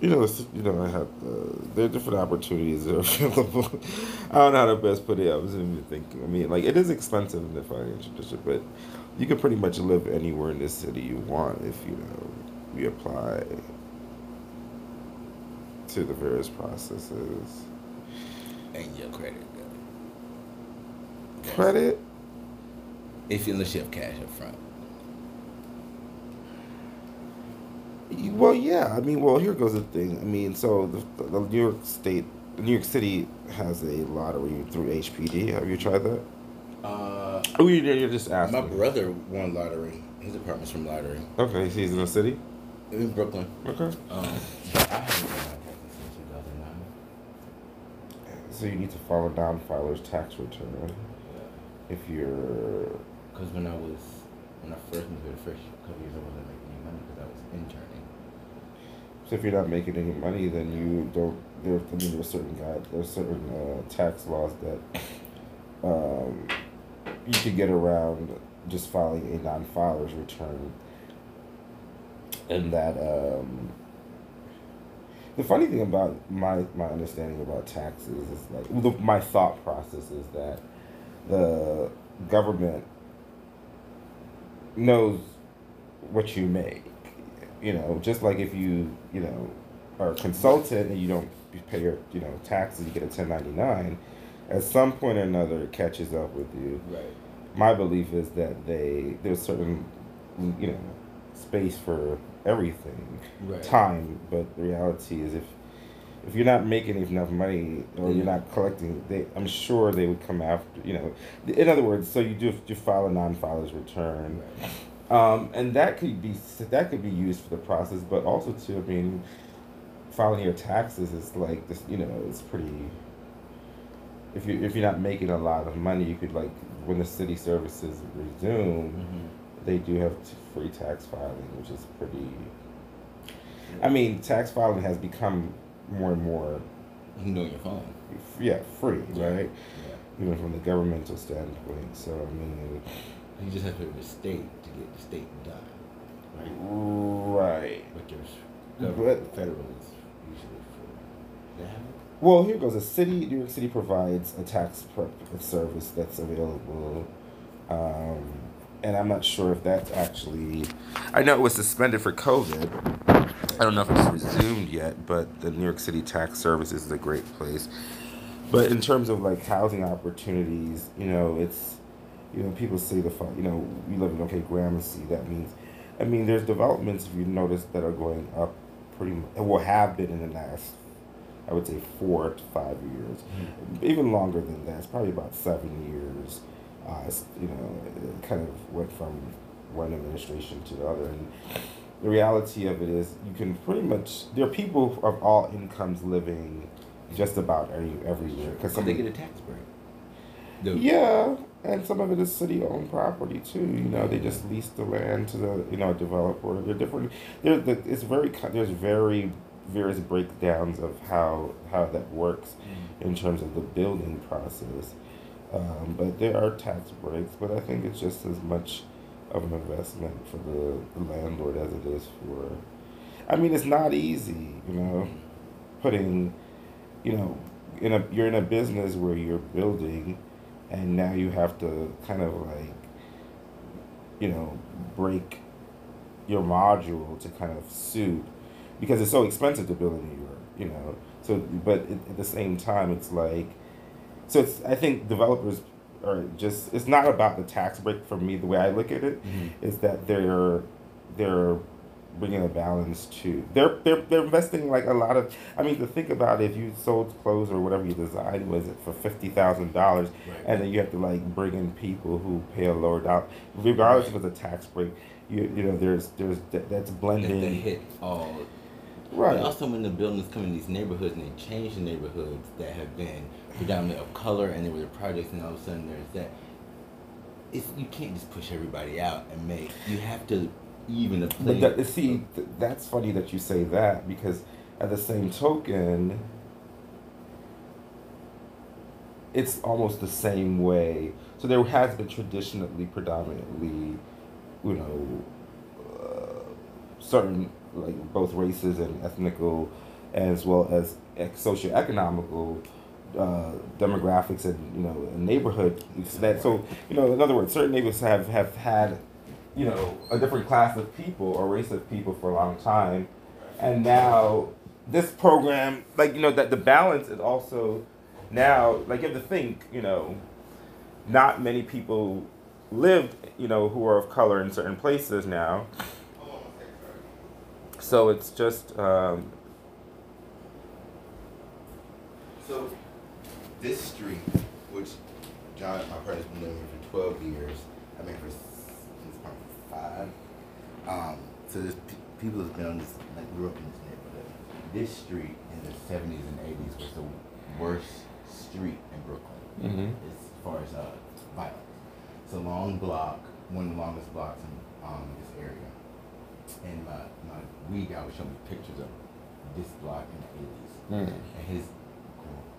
you know, you know, I have uh, there are different opportunities that are available. I don't know how to best put it. I wasn't even thinking. I mean, like it is expensive in the financial district, but you can pretty much live anywhere in this city you want if you know you apply to the various processes. And your credit. Credit. If you unless you have cash up front. Well, yeah. I mean, well, here goes the thing. I mean, so the, the New York State, New York City has a lottery through HPD. Have you tried that? Uh, Oh, you- you're just asking. my brother won lottery. His apartment's from lottery Okay, he's in the city. in Brooklyn. Okay. Um, but I haven't done my taxes since 2009. So you need to follow down filer's tax return if you're. Because when I was, when I first moved here, the first couple years, I wasn't making any money because I was interning. So if you're not making any money, then you don't. There, I mean, there's certain guide, there's certain uh, tax laws that um, you can get around just filing a non-filer's return, and that. Um, the funny thing about my my understanding about taxes is like the, my thought process is that the government knows what you make. You know, just like if you you know are a consultant and you don't pay your you know taxes, you get a ten ninety nine. At some point or another, it catches up with you. Right. My belief is that they there's certain you know space for everything Right. time, but the reality is if if you're not making enough money or you're not collecting, they I'm sure they would come after you know. In other words, so you do you file a non-filer's return, Right. Um, and that could be that could be used for the process, but also too. I mean, filing your taxes is like this. You know, it's pretty. If you if you're not making a lot of money, you could like when the city services resume Mm-hmm. they do have t- free tax filing, which is pretty. I mean, tax filing has become more and more, You can do on your phone. yeah, free, right? Yeah. Even from the governmental standpoint. So I mean, You just have to go to the state to get the state done. Right. right. But there's But- government, federal is usually for. It? Well, here goes. A city, New York City, provides a tax prep service that's available, um, and I'm not sure if that's actually. I know it was suspended for COVID. I don't know if it's resumed yet, but the New York City Tax Service is a great place. But in terms of like housing opportunities, you know, it's, you know, people say the, you know, we live in okay Gramercy. That means, I mean, there's developments if you notice that are going up pretty, mu- well, have been in the last I would say four to five years, even longer than that. It's probably about seven years. Uh, you know, it kind of went from one administration to the other, and the reality of it is, you can pretty much there are people of all incomes living just about every, everywhere because they get a tax break. The- yeah, and some of it is city-owned property too. You know, they just lease the land to the you know developer. They're different. There, the, it's very there's very various breakdowns of how how that works in terms of the building process. Um, but there are tax breaks, but I think it's just as much of an investment for the, the landlord as it is for. I mean, it's not easy, you know, putting, you know, in a you're in a business where you're building, and now you have to kind of like, you know, break your module to kind of suit because it's so expensive to build in New York, you know. So, but at, the same time, it's like, so it's. I think developers are just. It's not about the tax break for me. The way I look at it is Mhm. that they're they're bringing a balance to. They're they're they're investing like a lot of. I mean, to think about it, if you sold clothes or whatever you designed was it for fifty thousand dollars, Right. and then you have to like bring in people who pay a lower dollar, regardless if it's a tax break. You you know there's there's that, that's blending. they hit all. Right. And also, when the buildings come in these neighborhoods and they change the neighborhoods that have been predominantly of color, and there were the projects, and all of a sudden there's that. It's you can't just push everybody out and make. You have to even the play. But that, see, th- that's funny that you say that because at the same token, it's almost the same way. So there has been traditionally, predominantly, you know, uh, certain like both races and ethnical, as well as ec- socioeconomical uh, demographics and you know neighborhood so that so you know in other words certain neighborhoods have have had you know a different class of people or race of people for a long time. And now this program like you know that the balance is also now like you have to think you know not many people live you know who are of color in certain places now. So it's just um, So, this street, which John, my partner, has been living for 12 years, I mean for five. Um, so there's p- people that's been on this, like grew up in this neighborhood. This street in the 70s and 80s was the worst street in Brooklyn mhm. as far as uh, violence. It's a long block, one of the longest blocks in um, this area. And my, my weed guy was showing me pictures of this block in the 80s. Mm. And his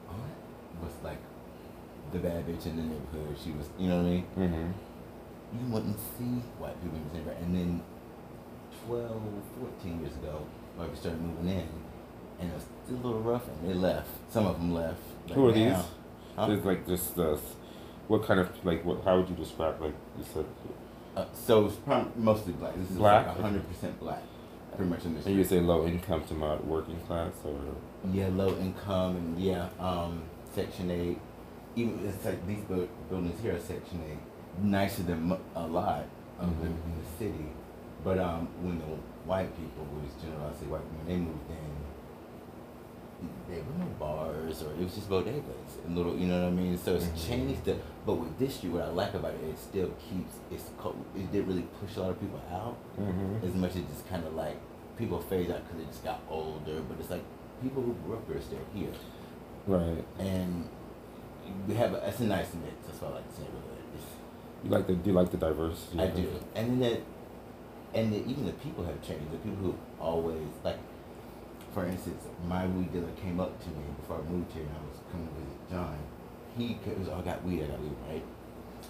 aunt was like the bad bitch in the neighborhood. She was, you know what I mean? Mhm. You wouldn't see white people in neighborhood. And then 12, 14 years ago, white people started moving in. And it was still a little rough, and they left. Some of them left. But Who are these? now- Huh? It's like just the, what kind of like what? How would you describe like you said? Uh, so it's mostly black. This is Black? like hundred percent black, pretty much in this. And you say low income to moderate working class or Yeah, low income and yeah, um, Section Eight. Even it's like these buildings here are Section Eight, nicer than a lot of them Mhm. in the city. But um, when the white people, was generally I say white when they moved in, there were no bars or it was just bodegas and little, you know what I mean. So it's Mhm. changed. The, but with this street, what I like about it, it still keeps its. It didn't really push a lot of people out mm-hmm. as much as just kind of like people phase out because they just got older. But it's like people who grew up here are still here, right. and we have a, it's a nice mix. That's why I like this neighborhood. It's, You like the do you like the diversity? I do, and then that, and the, even the people have changed. The people who always like, for instance, my weed dealer came up to me before I moved here, and I was coming to visit John. He was, oh, I got weed, I got weed, right?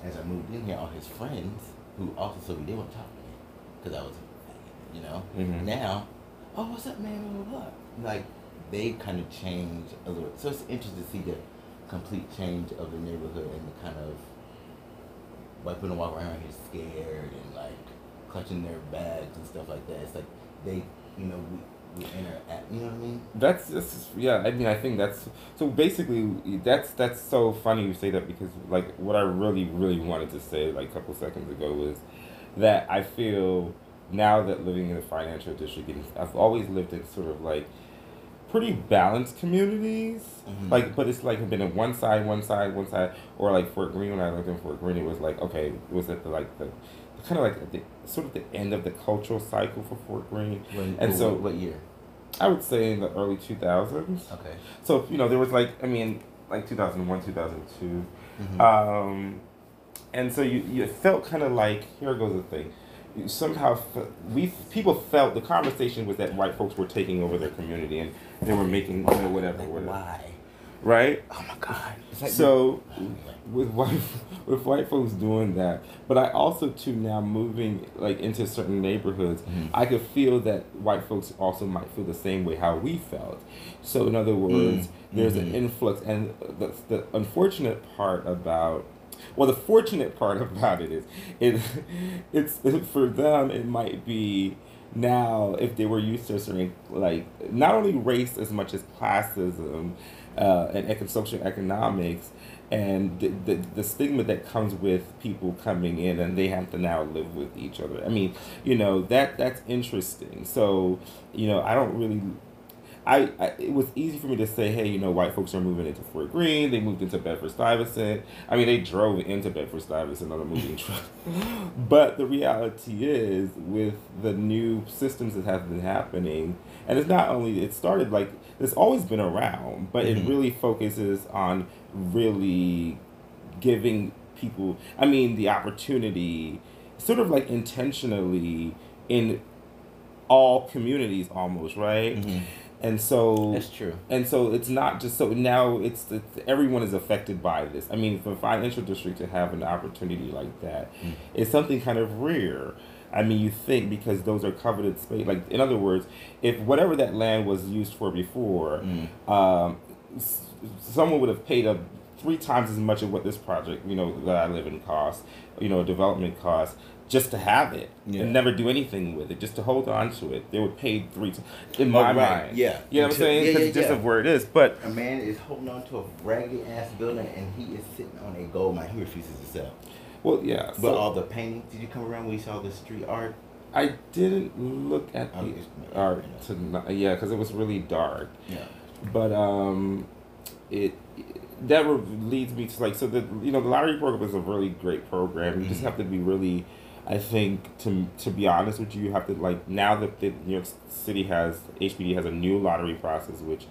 As I moved in here, all his friends who also sold weed, they wouldn't talk to me because I was, you know. Mhm. Now, oh, what's up, man? Blah, blah, blah. Like they kind of changed a little. So it's interesting to see the complete change of the neighborhood and the kind of white people walk around here scared and like clutching their bags and stuff like that. It's like they, you know, we, we interact. You know what I mean? That's just yeah. I mean, I think that's so basically that's that's so funny you say that because like what I really really wanted to say like a couple seconds ago was that I feel now that living in the financial district, I've always lived in sort of like pretty balanced communities. Mhm. Like, but it's like been in one side, one side, one side, or like Fort Greene. When I lived in Fort Greene, it was like okay, it was at the like the kind of like the sort of the end of the cultural cycle for Fort Greene. When, And what- so- what year? I would say in the early two thousands. Okay. So you know there was like I mean like two thousand one, two thousand two, Mhm. um, and so you you felt kind of like here goes the thing. You somehow we people felt the conversation was that white folks were taking over their community and they were making you know, whatever like, whatever why? right. Oh my God! It's like So with white with white folks doing that, but I also too now moving like into certain neighborhoods, Mhm. I could feel that white folks also might feel the same way how we felt. So in other words, Mm, there's an influx, and the the unfortunate part about well, the fortunate part about it is it it's for them it might be now if they were used to a certain like not only race as much as classism uh, and econ- social economics and the, the, the stigma that comes with people coming in and they have to now live with each other. I mean you know that that's interesting. So you know i don't really I, I it was easy for me to say, hey, you know, white folks are moving into Fort Greene. They moved into Bedford Stuyvesant. I mean, they drove into Bedford Stuyvesant on a moving truck. but the reality is, with the new systems that have been happening, and it's not only it started like it's always been around, but Mhm. it really focuses on really giving people. I mean, the opportunity, sort of like intentionally in all communities, almost right Mhm. And so That's true. and so it's not just so now it's, it's everyone is affected by this i mean for a financial district to have an opportunity like that Mm. is something kind of rare I mean, you think because those are coveted space. Like in other words, if whatever that land was used for before, Mm. um, s- someone would have paid up three times as much of what this project, you know, that I live in costs, you know, development costs, just to have it Yeah. and never do anything with it, just to hold on to it. They would pay three times. In Oh, my right. mind, Yeah. you know what I'm saying? yeah, 'Cause yeah, just yeah. of where it is, but. A man is holding on to a raggedy ass building and he is sitting on a gold mine. He refuses to sell. Well, yeah. But So all the paintings, did you come around when you saw the street art? I didn't look at Oh, the art tonight. Yeah, because it was really dark. Yeah. But um, it that leads me to like so the you know the lottery program is a really great program. You just Mhm. have to be really, I think to to be honest with you, you have to like now that the New York City has HPD has a new lottery process which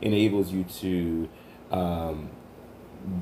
enables you to. Um,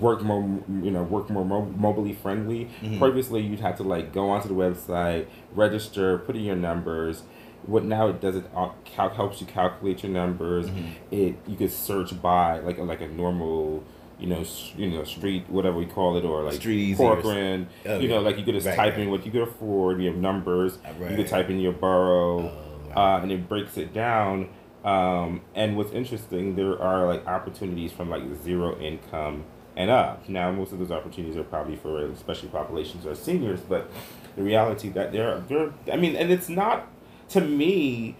work more you know work more mo- mobilely friendly Mhm. previously you'd have to like go onto the website register put in your numbers what now it does it uh, cal- helps you calculate your numbers Mhm. it you could search by like like a normal you know you know street whatever we call it or like Street Corcoran Oh, you know yeah. like you could just Right, type right. in what you could afford you have numbers. Uh, you could type in your borough Oh, wow. uh, and it breaks it down. Um, and what's interesting there are like opportunities from like zero income and up. Now most of those opportunities are probably for especially populations or seniors but the reality that there are, there i mean and it's not to me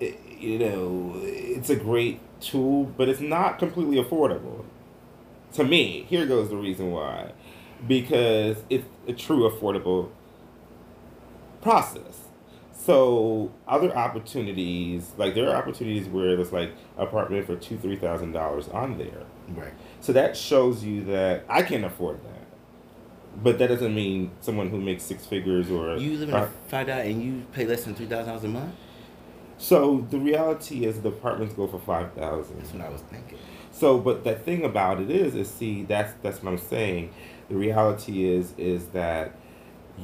i- you know it's a great tool but it's not completely affordable to me here goes the reason why because it's a true affordable process so other opportunities like there are opportunities where there's like apartment for two three thousand dollars on there right. so that shows you that i can afford that but that doesn't mean someone who makes six figures or You live in a five dollar and you pay less than three thousand dollars a month. so the reality is the apartments go for five thousand That's what I was thinking. So, but the thing about it is, is see, that's that's what I'm saying. The reality is, is that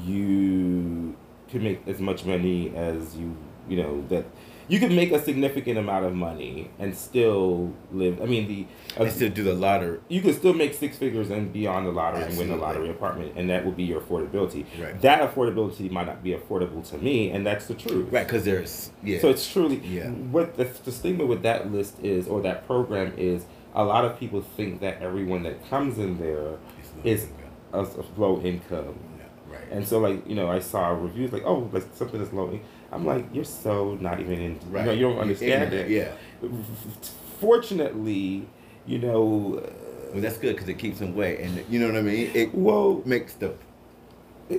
you can make as much money as you, you know, that you can make a significant amount of money and still live. I mean, the uh, I still do the lottery. you could still make six figures and be on the lottery and win the lottery apartment, and that would be your affordability. Right. That affordability might not be affordable to me, and that's the truth. Right, because there's yeah. So it's truly Yeah. what the, the stigma with that list is, or that program is. A lot of people think that everyone that comes in there is a, a low income, Yeah, right. and so like you know, I saw reviews like, oh, like something that's low. in-" I'm like, you're so not even in. right. You, know, you don't understand it. Yeah. Fortunately, you know, uh, Well, that's good because it keeps them away, and you know what I mean. It well, makes the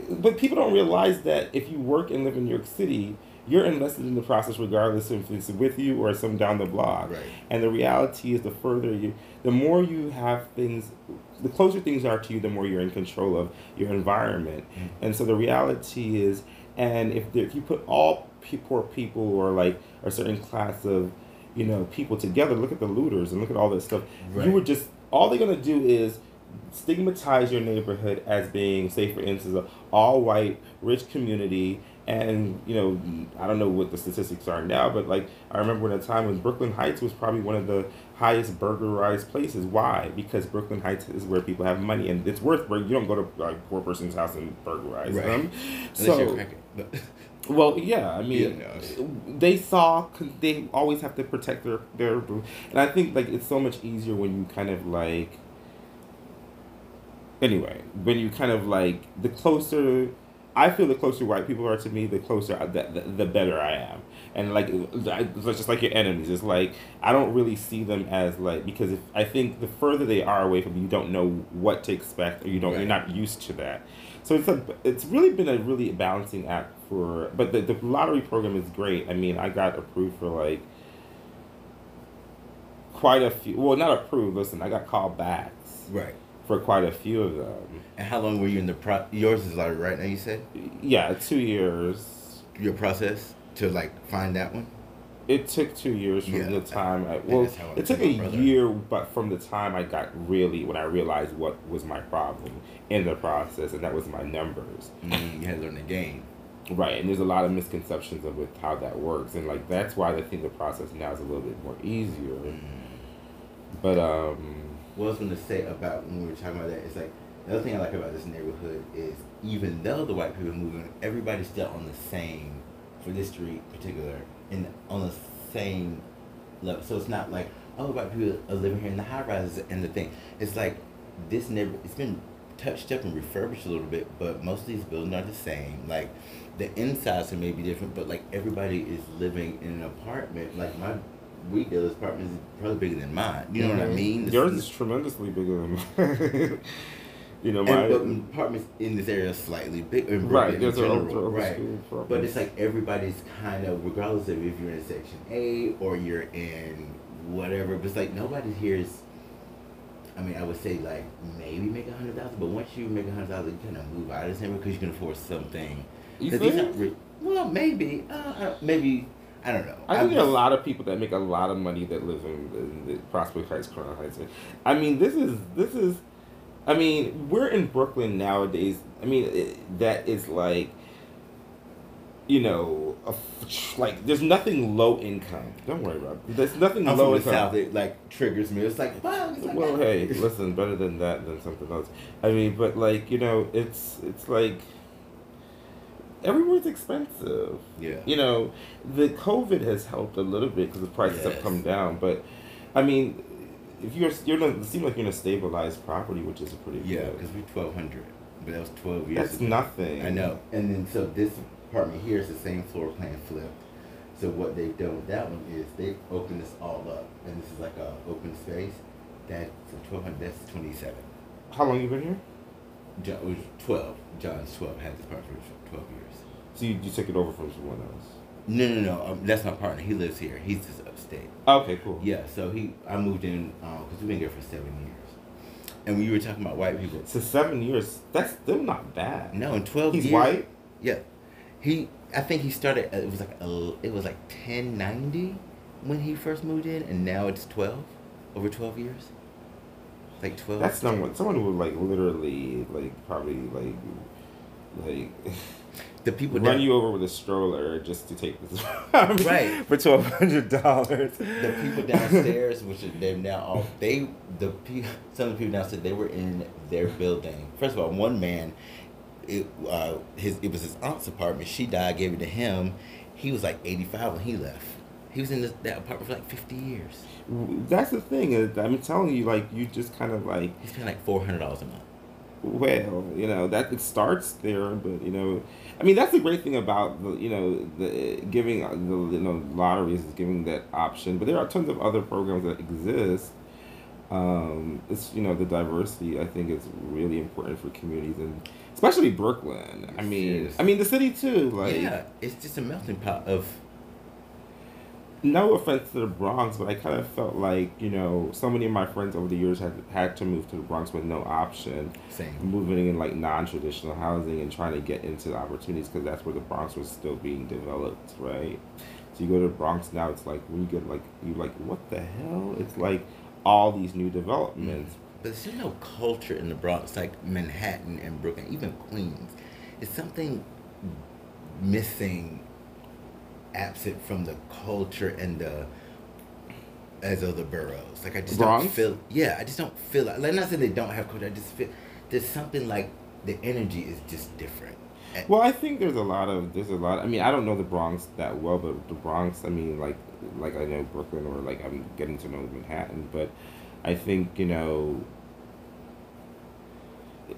but people don't realize that if you work and live in New York City, you're invested in the process regardless if it's with you or some down the block. Right. And the reality is, the further you, the more you have things, the closer things are to you, the more you're in control of your environment. Mm-hmm. And so the reality is, and if there, if you put all poor people or like a certain class of, you know, people together, look at the looters and look at all this stuff. Right. You would just all they're gonna do is stigmatize your neighborhood as being, say, for instance, a all white, rich community. And you know, I don't know what the statistics are now, but like I remember at a time when Brooklyn Heights was probably one of the highest burglarized places. Why? Because Brooklyn Heights is where people have money, and it's worth. You don't go to like poor person's house and burglarize Right. them. unless So, well, yeah, I mean, Yeah, they saw they always have to protect their their, and I think like it's so much easier when you kind of like. Anyway, when you kind of like the closer, I feel the closer white people are to me, the closer I, the, the the better I am, and like it's just like your enemies. It's like I don't really see them as like because if I think the further they are away from you, you don't know what to expect, or you don't you're not used to that. So it's a it's really been a really balancing act for but the, the lottery program is great. I mean I got approved for like quite a few well not approved, listen, I got called backs right. For quite a few of them. And how long were you in the pro? Yours is like right now. You said Yeah, two years. your process to like find that one. It took two years from Yeah. the time I well I it took took a brother. year but from the time I got really when I realized what was my problem in the process and that was my numbers. Mm, you had to learn the game. Right, and there's a lot of misconceptions of with how that works, and like that's why I think the process now is a little bit more easier. Mm. But um, What I was gonna say about when we were talking about that is like The other thing I like about this neighborhood is even though the white people are moving, everybody's still on the same for this street particular, and on the same level. So it's not like oh white people are living here in the high rises and the thing. It's like this neighbor. It's been touched up and refurbished a little bit, but most of these buildings are the same. Like the insides may be different, but like everybody is living in an apartment. Like my weed dealer's apartment is probably bigger than mine. You know what I Mhm. mean? Yours is tremendously bigger than mine. you know, my and, apartments in this area are slightly bigger. in right. There's ultra right. But it's like everybody's kind of, regardless of if you're in Section Eight or you're in whatever, but it's like nobody here is. I mean, I would say like maybe make a hundred thousand, but once you make a hundred thousand, you kind of move out of this neighborhood because you can afford something. You think? re- well, maybe, uh, uh, maybe I don't know. I I'm think there are a lot of people that make a lot of money that live in, in the Prospect Heights, Crown Heights. I mean, this is this is. I mean, we're in Brooklyn nowadays. I mean, it, that is like. You know, a f- like there's nothing low income. Don't worry about it. There's nothing I'm low income. south. It like triggers me. It's like, wow. It's like Well, that. hey, listen, better than that than something else. I mean, but like you know, it's it's like everywhere's expensive. Yeah. You know, the COVID has helped a little bit because the prices have come down. But I mean, if you're you're not, it seems like you're in a stabilized property, which is a pretty Yeah, good. because we twelve hundred, but that was twelve years. That's ago. nothing. I know. And then so this apartment here is the same floor plan flipped. So what they've done with that one is they've opened this all up, and this is like a open space. That's twelve hundred. That's twenty seven. How long you been here? John it was twelve. John's twelve. Had this apartment for twelve years. So you, you took it over from someone else. No, no, no. Um, that's my partner. He lives here. He's just upstate. Okay, cool. Yeah. So he, I moved in because we've been here for seven years. And when you were talking about white people, So seven years. That's still not bad. no, in twelve He's years. white. Yeah, he. I think he started. It was like a, it was like ten ninety when he first moved in, and now it's twelve over twelve years. Like twelve. That's someone someone who like literally like probably like like the people run down, you over with a stroller just to take this Right. for twelve hundred dollars. the people downstairs, which they've now all they the some of the people downstairs they were in their building. First of all, one man, it uh his it was his aunt's apartment. She died, gave it to him. He was like eighty five when he left. He was in this, that apartment for like fifty years. That's the thing is I'm telling you like you just kind of like He's paying like four hundred dollars a month. Well you know that it starts there but you know I mean that's the great thing about the you know the giving uh, the you know lotteries is giving that option but there are tons of other programs that exist. Um, it's you know the diversity I think is really important for communities and especially Brooklyn. I mean, Yes. I mean the city too. Like, yeah, it's just a melting pot of no offense to the Bronx, but I kind of felt like you know so many of my friends over the years had had to move to the Bronx with no option, same. moving in like non traditional housing and trying to get into the opportunities because that's where the Bronx was still being developed, right? So you go to the Bronx now, it's like when you get like you like what the hell? It's like all these new developments. Mm. But there's no culture in the Bronx like Manhattan and Brooklyn, even Queens. It's something missing, absent from the culture and the as other boroughs. Like I just Bronx? don't feel. Yeah, I just don't feel like. Like not saying they don't have culture. I just feel there's something like the energy is just different. Well, I think there's a lot of there's a lot. I mean, I don't know the Bronx that well, but the Bronx, I mean, like like I know Brooklyn or like I'm getting to know Manhattan, but I think you know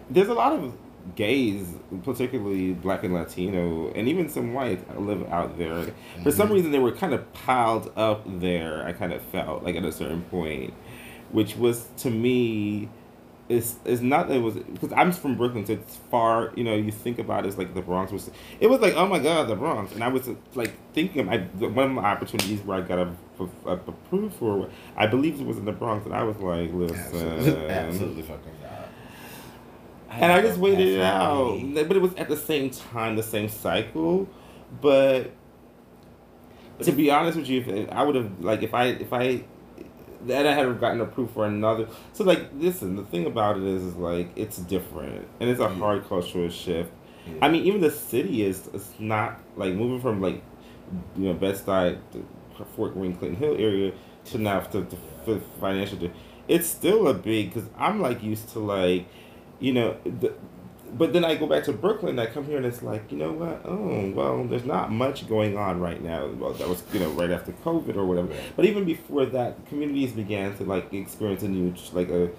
there's a lot of gays, particularly black and Latino, and even some white live out there. For some Mhm. reason, they were kind of piled up there. I kind of felt like at a certain point, which was to me it's it's not that it was because I'm from Brooklyn, so it's far. You know, you think about it, it's like the Bronx was. It was like, oh my god, the Bronx, and I was like thinking, I one of my opportunities where I got a, for, I believe it was in the Bronx, and I was like, listen, Absolutely, absolutely fucking not. And I just waited it out, but it was at the same time, the same cycle, but. To be honest with you, if I would have like if I if I then I had gotten approved for another. So like, listen, the thing about it is, is like it's different, and it's a Yeah. hard cultural shift. Yeah. I mean, even the city is it's not like moving from like you know Bed-Stuy, to Fort Greene, Clinton Hill area to now to, to, for financial. It's still a big because I'm like used to like you know, the, but then I go back to Brooklyn. I come here and it's like, you know what? Oh, well, there's not much going on right now. Well, that was you know right after COVID or whatever. But even before that, communities began to like experience a new like a.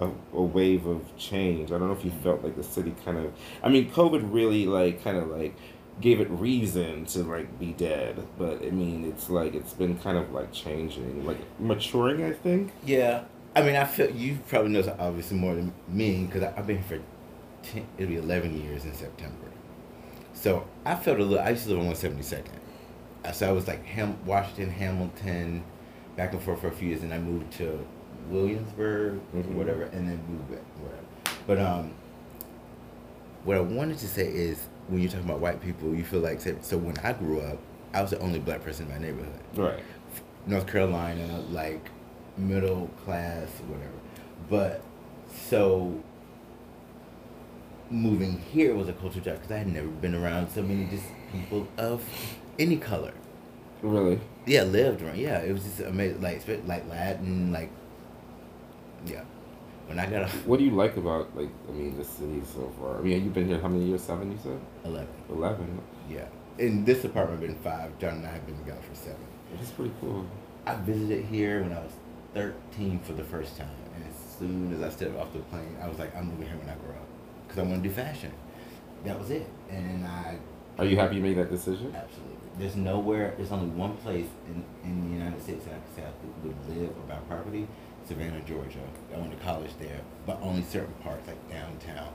A, a wave of change. I don't know if you mm-hmm. felt like the city kind of. I mean, COVID really like kind of like gave it reason to like be dead. But I mean, it's like it's been kind of like changing, like maturing. I think. Yeah, I mean, I feel you probably know obviously more than me because I've been here for 10, it'll be eleven years in September. So I felt a little. I used to live on one seventy second, so I was like Ham, Washington, Hamilton, back and forth for a few years, and I moved to Williamsburg, Mhm. whatever, and then moved back, whatever. But um, what I wanted to say is when you're talking about white people, you feel like so when I grew up, I was the only black person in my neighborhood. Right. North Carolina, like middle class, whatever. But so moving here was a culture shock because I had never been around so many just people of any color. Really. Yeah, lived around. Yeah, it was just amazing. Like like Latin, like yeah. When I got a What do you like about like I mean the city so far? I mean, you've been here how many years? Seven, you said. Eleven. Eleven. yeah. In this apartment, been five. John and I have been together for seven. That's pretty cool. I visited here when I was 13 for the first time. And as soon as I stepped off the plane, I was like, I'm moving here when I grow up. Because I want to do fashion. That was it. And I. Are you happy you made that decision? Absolutely. There's nowhere, there's only one place in, in the United States that I could say I would live or buy property Savannah, Georgia. I went to college there, but only certain parts, like downtown.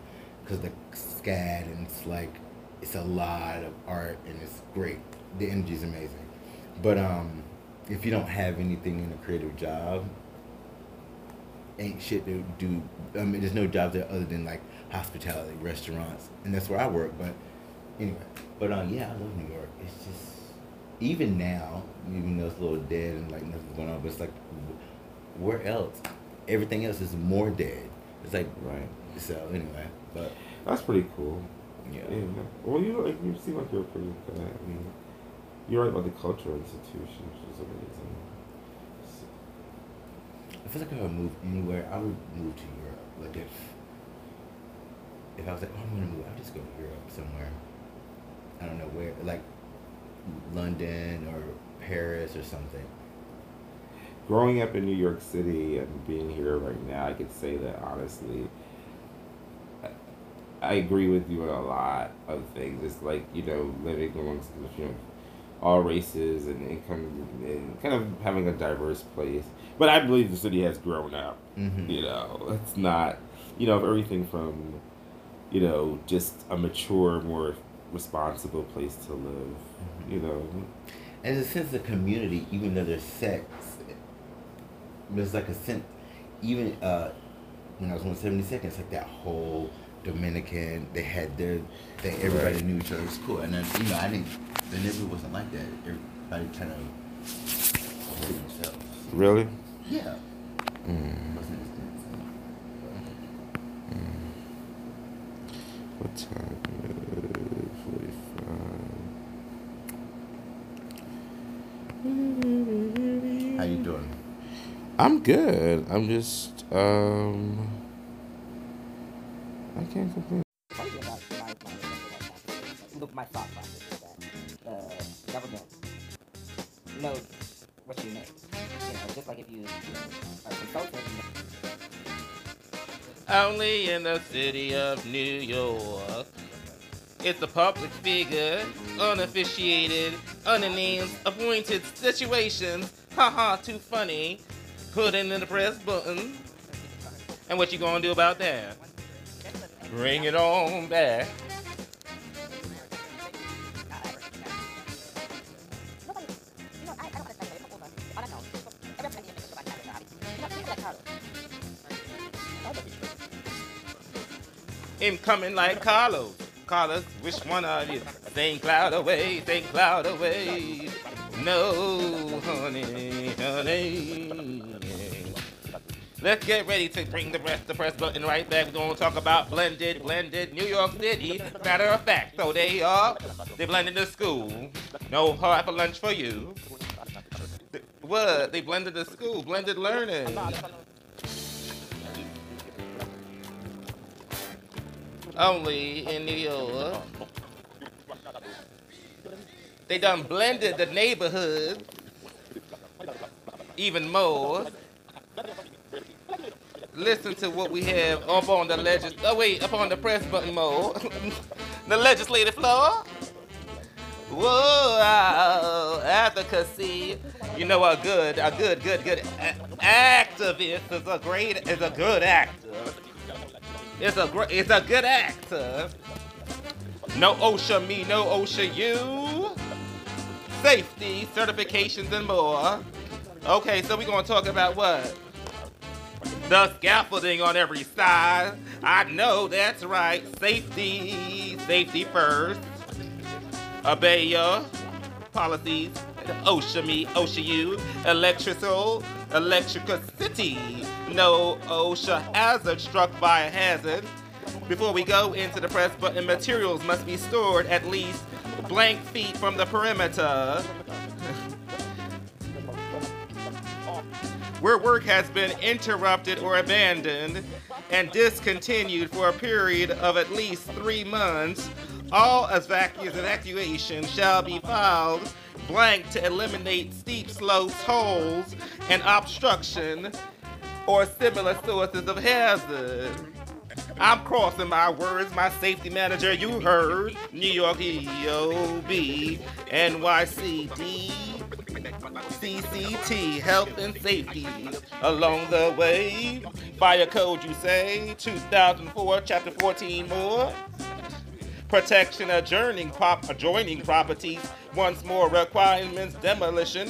Because the SCAD and it's like, it's a lot of art and it's great. The energy is amazing. But um, if you don't have anything in a creative job, ain't shit to do. I mean, there's no job there other than like hospitality, restaurants, and that's where I work. But anyway, but um, yeah, I love New York. It's just even now, even though it's a little dead and like nothing's going on, but it's like where else? Everything else is more dead. It's like Right. so anyway, but That's pretty cool. yeah. Yeah. Well, you like you seem like you're pretty good. I mean, you're right about the cultural I feel like if I move anywhere, I would move to Europe. Like if if I was like, oh, I'm gonna move, I'd just go to Europe somewhere. I don't know where, like London or Paris or something. Growing up in New York City and being here right now, I could say that honestly. I- I agree with you on a lot of things. It's like you know living amongst you know all races and income and kind of having a diverse place. But I believe the city has grown up. Mhm. You know, it's not you know everything from you know just a mature, more responsible place to live. You know, And a sense of community, even though there's sex. There's like a sense, even uh, when I was on 72nd, it's like that whole Dominican, they had their, they, everybody Right. knew each other. It's cool. And then, you know, I didn't, the neighborhood wasn't like that. Everybody kind of avoided themselves. really. Yeah. Mm. Dense. What time is forty-five? How you doing? I'm good. I'm just um. I can't complain. Only in the city of New York. It's a public figure, unofficiated, unnamed, appointed situations. Haha, too funny. Put in the press button. And what you gonna do about that? Bring it on back. Him coming like Carlos. Carlos, which one of you? Sing cloud away, sing cloud away. No, honey, honey. Let's get ready to bring the rest the press button right back. We're gonna talk about blended, blended New York City. Matter of fact, so they are they blended the school. No hard for lunch for you. What? They blended the school, blended learning. Only in New York. They done blended the neighborhood even more. Listen to what we have up on the legis. Oh wait, up on the press button more. the legislative floor. Whoa, uh, advocacy. You know a good, a good, good, good a- activist is a great, is a good actor. It's a great, it's a good actor. Uh. No OSHA me, no OSHA you. Safety, certifications, and more. Okay, so we're gonna talk about what? The scaffolding on every side. I know that's right. Safety, safety first. Obey your policies. OSHA me, OSHA you. Electrical, electricity. No OSHA hazard struck by a hazard. Before we go into the press button, materials must be stored at least blank feet from the perimeter. where work has been interrupted or abandoned and discontinued for a period of at least three months, all evacu- evacuation shall be filed blank to eliminate steep slopes, holes, and obstruction or similar sources of hazard. I'm crossing my words, my safety manager, you heard. New York EOB, NYCD, CCT, health and safety. Along the way, fire code, you say, 2004, chapter 14 more. Protection adjourning prop adjoining properties, once more requirements, demolition,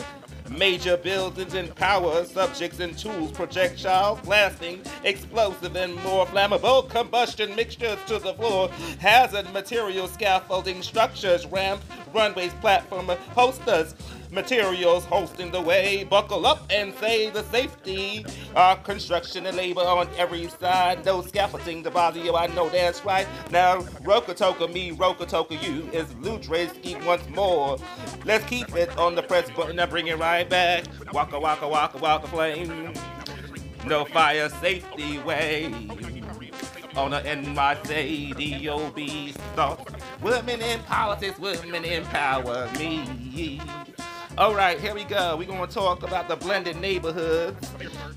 major buildings and power subjects and tools, projectiles, blasting, explosive and more flammable combustion mixtures to the floor, hazard materials, scaffolding, structures, ramp, runways, platform, hosters, materials hosting the way. Buckle up and say the safety. Uh, construction and labor on every side. No scaffolding to bother you. I know that's right. Now, Rokotoka me, Rokotoka you is Lewdresky once more. Let's keep it on the press button and bring it right back. Waka waka waka waka flame. No fire safety way. On the NYC DOB stuff. Women in politics, women empower me. All right, here we go. We're going to talk about the blended neighborhood.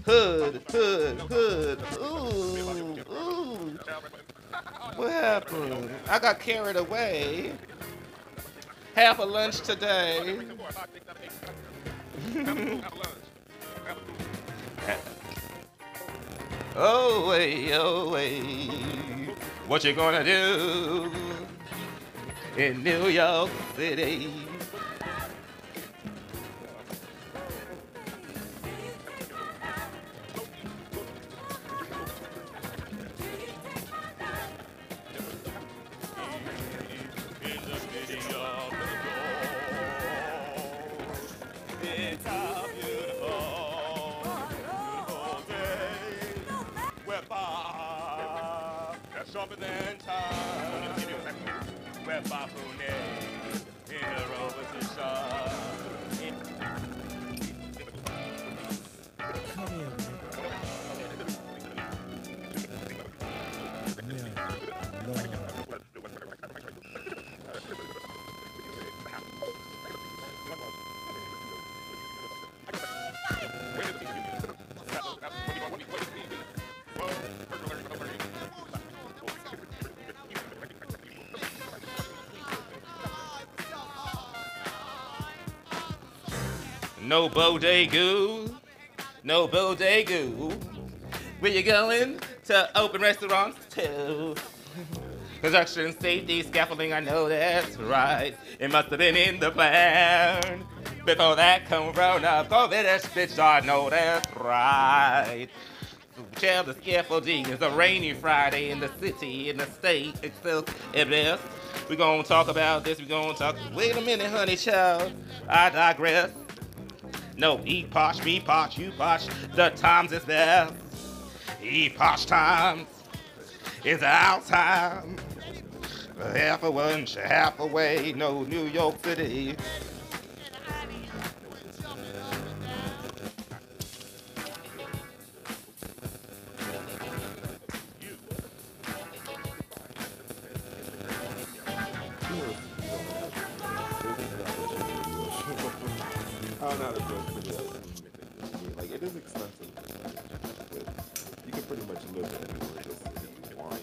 Hood, hood, hood. Ooh, ooh. What happened? I got carried away. Half a lunch today. oh, way, oh, way. What you gonna do in New York City? Sharper than No bodega, no bodega. Where you going? To open restaurants too. Construction, safety, scaffolding, I know that's right. It must have been in the plan. Before that corona, COVID, this bitch, I know that's right. Tell the scaffolding is a rainy Friday in the city, in the state it's itself. It is. We're gonna talk about this. We're gonna talk. Wait a minute, honey child. I digress. No, he posh, me posh, you posh. The times is there. He posh times. It's our time. Half a lunch, half away. No New York City. Found out it's a pretty uh, like it is expensive, but you can pretty much live anywhere just if you want.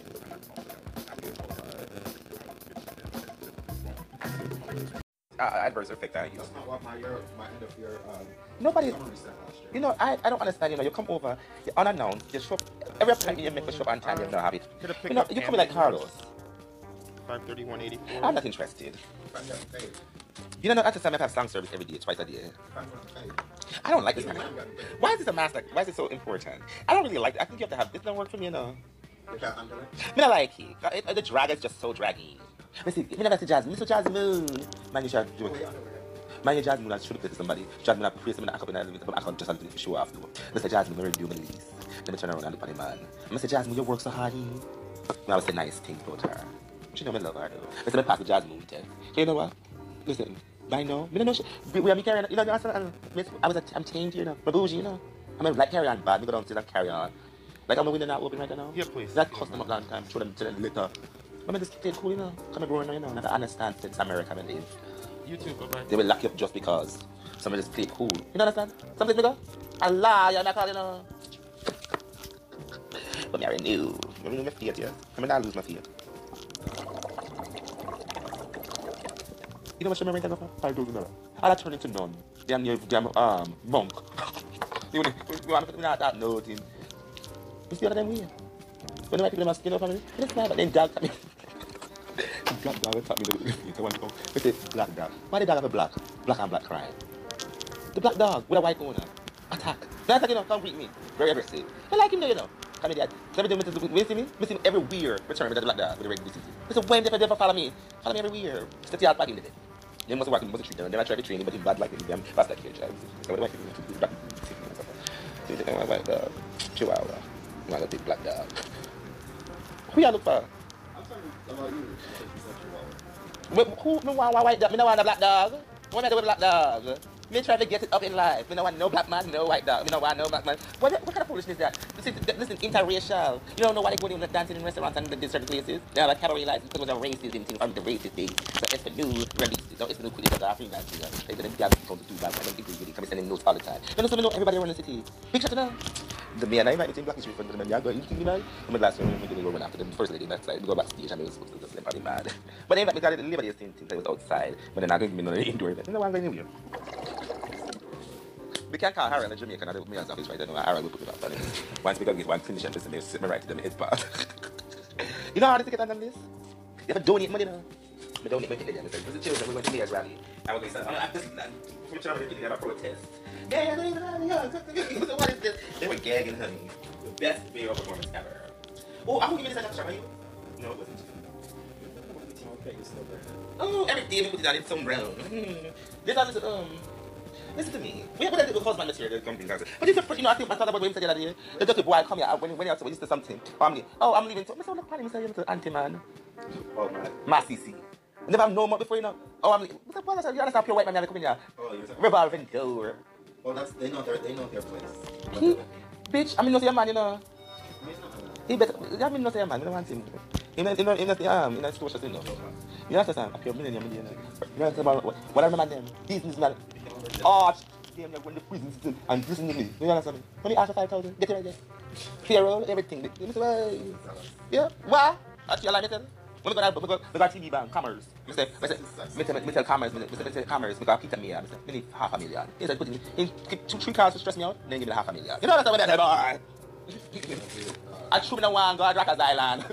Uh, adverse effect I use. That's not what my your my end of your um, Nobody, summary said last year. you know, I, I don't understand. You know, you come over, you're unannounced, you show up, every time you make a show on time, you don't have it. Could have You know, you come like Carlos. Five thirty one eighty four. I'm not interested. You know, not to time I have song service every day, twice a day. I don't like this paid. Why is this a? Like, why is it so important? I don't really like it. I think you have to have this. Don't work for me, you know. You can't handle it. Me not like it. Uh, it, it the drag is just so draggy. Me see, me never see Jasmine. Mr. Jasmine. Man, you should do it. Man, you Jasmine, I should have to somebody. Jasmine, I praise him and I come in and I come just to show off. though. Mr. Jasmine, do my lease? Let me turn around and look at the man. Mr. Jasmine, you work so hard. eh? I would say nice things about her. She know me love her though. Mr. Me pass the Jasmine with her. You know what? Listen, by now, me don't know she, we, are me carrying, you know, uh, miss, I was a, I'm changed, you know, my bougie, you know. I'm a like carry on bad, me go downstairs and carry on. Like I'm winning that open right now. Yeah, please. That cost them a long time, show them to them later. But I just stay cool, you know. Come and grow, you know, and I understand since America, I live. You too. Bye bye. They will lock you up just because somebody just play cool. You know understand? Something bigger? Allah, you're not calling, you know. But me, I renew. I renew my faith, yes. I mean, I lose my faith. You know what your memory go for? Five dollars. I'll turn into none. Then you damn um monk. you want you want to not that nothing. You see what I'm here? When the white people must skin on me, it's not, but then dog me. black dog tap me the one come. They say black dog. Why the dog have a black? Black and black crime. The black dog with a white owner. Attack. That's like, you know, come greet me. Very aggressive. I like him though, you know. Come here, dad. Let me do it. You see me? See me everywhere. Return me to the black dog with the red disease. Listen, when they never follow me. Follow me everywhere. Step the out in the day. They must work the treat them. They might try to train him, but he's bad like. Damn, fast like him. So what do I. So you think I'm like chihuahua. I'm like a big black dog. Who y'all look for? I'm talking about you. Me, who, me want white dog, me no want a black dog. What I doing with black dog? Me try to get it up in life. Me no want no black man, no white dog. Me no want no black man. What, what kind of foolishness is that? Is, is interracial. You don't know why they go in the dancing in restaurants and in certain places? Have a cabaret license because of racism thing from the racist thing. So it's for new release it. So it's for new quit because of freelance. You know, they didn't get from the two back. I don't think they really come sending notes all the time. You know, so me know everybody around the city. Big shout out to. The man I invite me to Black History Fund, the man yeah, go you think me like? I'm last one we did go run after them. First lady, that's like we go backstage and they was supposed to just sleep mad. But invite me to the Liberty thing since I was outside. But then I didn't me no indoor event. You know what I'm going anywhere. We can't call Harold in Jamaica and I me as office right now. Harold will put it up. And once we go get one finish and listen, they sit me right to them his part. you know how to get on this? You have to donate money now. We donate money to them. Like, "This is children, we went to Mayor's rally. And we're going to say, I'm just, I'm trying to get a protest. Yeah, yeah, yeah, yeah, yeah. What is this? They were gagging, honey. The best mayoral performance ever. Oh, I'm going to give me this extra, are you? No, it wasn't. Okay, it's still there. Oh, every day we put it on in some brown. Mm. This listen, um, listen to me. We have a husband this year, the company council. But a you know, I think I thought about said the other day. The dirty boy come here when when he also used to something. Family. Oh, I'm leaving. So, Mr. Look, Mr. You to auntie man. Oh, man. Massy C. Never no more before you know. Oh, I'm leaving. Mr. Paul, you understand pure white man, I'm coming here. Oh, you're. Revolving door. Well, that's they know their they know their place. He, bitch, I mean, no a man, you know. I mean, it's not like He better, I mean, no say a man, you don't want him. He not, he not, he not, um, not social, you know. You understand? A pure millionaire, millionaire. You understand about what, what I remember them? Businessman. Oh, damn, going to prison still and listen to me. You understand me? Let me ask for 5,000. Get it right there. Payroll, everything. Yeah. What? That's your line, tell. When we go to we go, we go to TD bank, commerce. Me say, me say, me tell, me tell commerce, me say, me say commerce, me go Peter me, me say, me need half a million. He said, put in, in two, three cars to stress me out, then give me the half a million. You know what I'm saying, boy? I me the one, go to Rikers Island.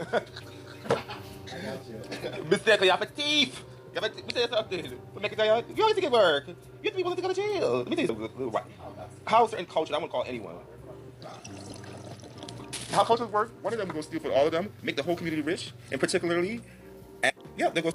Mistake, you have a thief. A, me tell you something. It it work. You have to be able to go to jail. Let me tell you something. Right. How certain culture, I won't call anyone. How cultures work, one of them goes steal for all of them, make the whole community rich, and particularly, and, yeah, they go.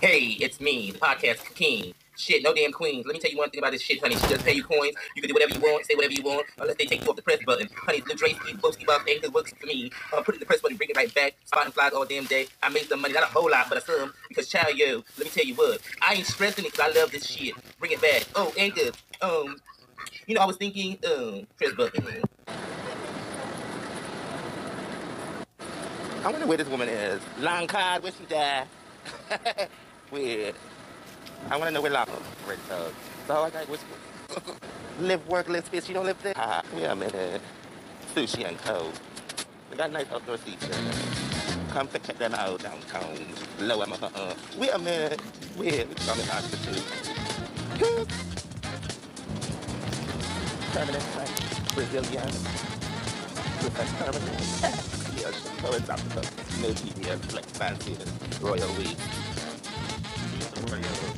Hey, it's me, the podcast king. Shit, no damn queens. Let me tell you one thing about this shit, honey. She doesn't pay you coins. You can do whatever you want, say whatever you want, unless they take you off the press button. Honey, Lewdresky, Boski Buff, anything works for me. Uh, put it in the press button, bring it right back. Spotting flies all damn day. I made some money, not a whole lot, but a some. Because child, yo, let me tell you what. I ain't stressing it because I love this shit. Bring it back. Oh, and good. Um, you know, I was thinking, um, press button. I wonder where this woman is. Long card, where she die? Weird. I want to know where Lava Red Dog. So I got what's live, work, live, space. You don't live there. Ah, wait a minute. Sushi and cold. They got nice outdoor seats. Come to check them out downtown. Lower my uh. Wait a minute. Weird. We coming hospital. Permanent site. Brazilian. Perfect permanent. yes, so it's up to no TBS, like fancy, royal weed. Royal.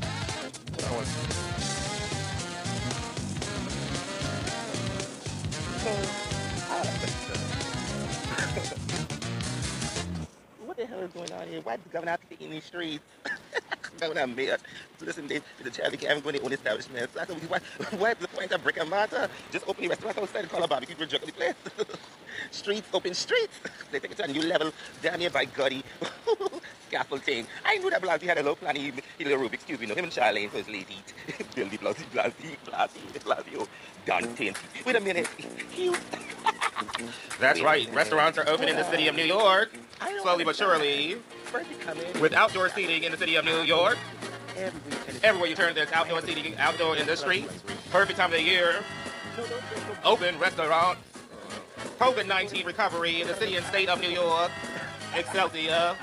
What the hell is going on here? Why is the governor to in these streets? governor mayor to listen to the Charlie Kevin going to own establishments. I said, why, what's the point of brick and mortar? Just open the restaurant outside and call a barbecue grill jerk the place. streets, open streets. They take it to a new level down here by Gotti. Scaffolding. I knew that Blasey had a little plan. He, he little Rubik's Cube, you know, him and Chirlane for his late eat. Bill de Blasey, Blasey, Blasey, Blasey, oh, mm. Dante. Wait a minute. You. That's right. Restaurants are open in the city of New York, slowly but surely, with outdoor seating in the city of New York. Everywhere you turn, there's outdoor seating, outdoor in the streets. Perfect time of the year. Open restaurant. COVID-19 recovery in the city and state of New York. Excelsior.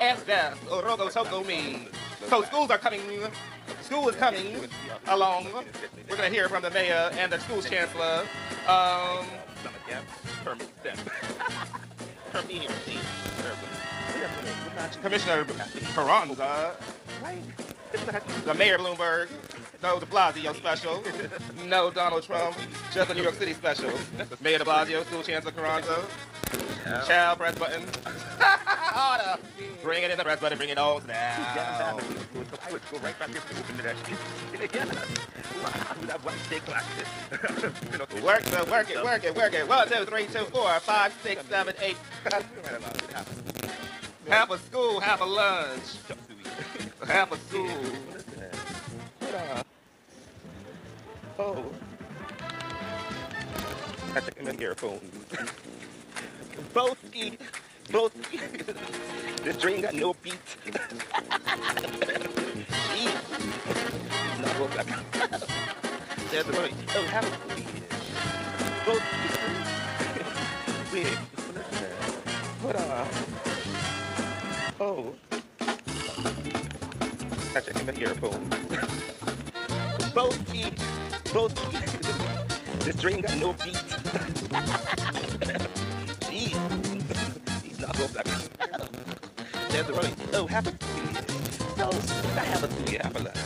Esdes. Orogo Toko me. So schools are coming. School is coming along. We're going to hear from the mayor and the school chancellor. Um, Commissioner Carranza, the Mayor Bloomberg, no de Blasio special, no Donald Trump, just a New York City special. Mayor de Blasio, School Chancellor Carranza, Child press button. Order. Bring it in the press button, bring it all down. I would go right back here to that shit. Work the work it, work it, work it. One, two, three, two, four, five, six, seven, eight. Half a school, half a lunch. Half a school. Oh. I took him in earphone. Both eat. Both eat. This dream got no beat. Both like There's the money. Oh, have a beat. Wait. Hold on. Oh. I in earphone. Both eat. Both. This dream got no beat. Jeez. He's not both like There's the money. Oh, a No, I have a two half a lunch.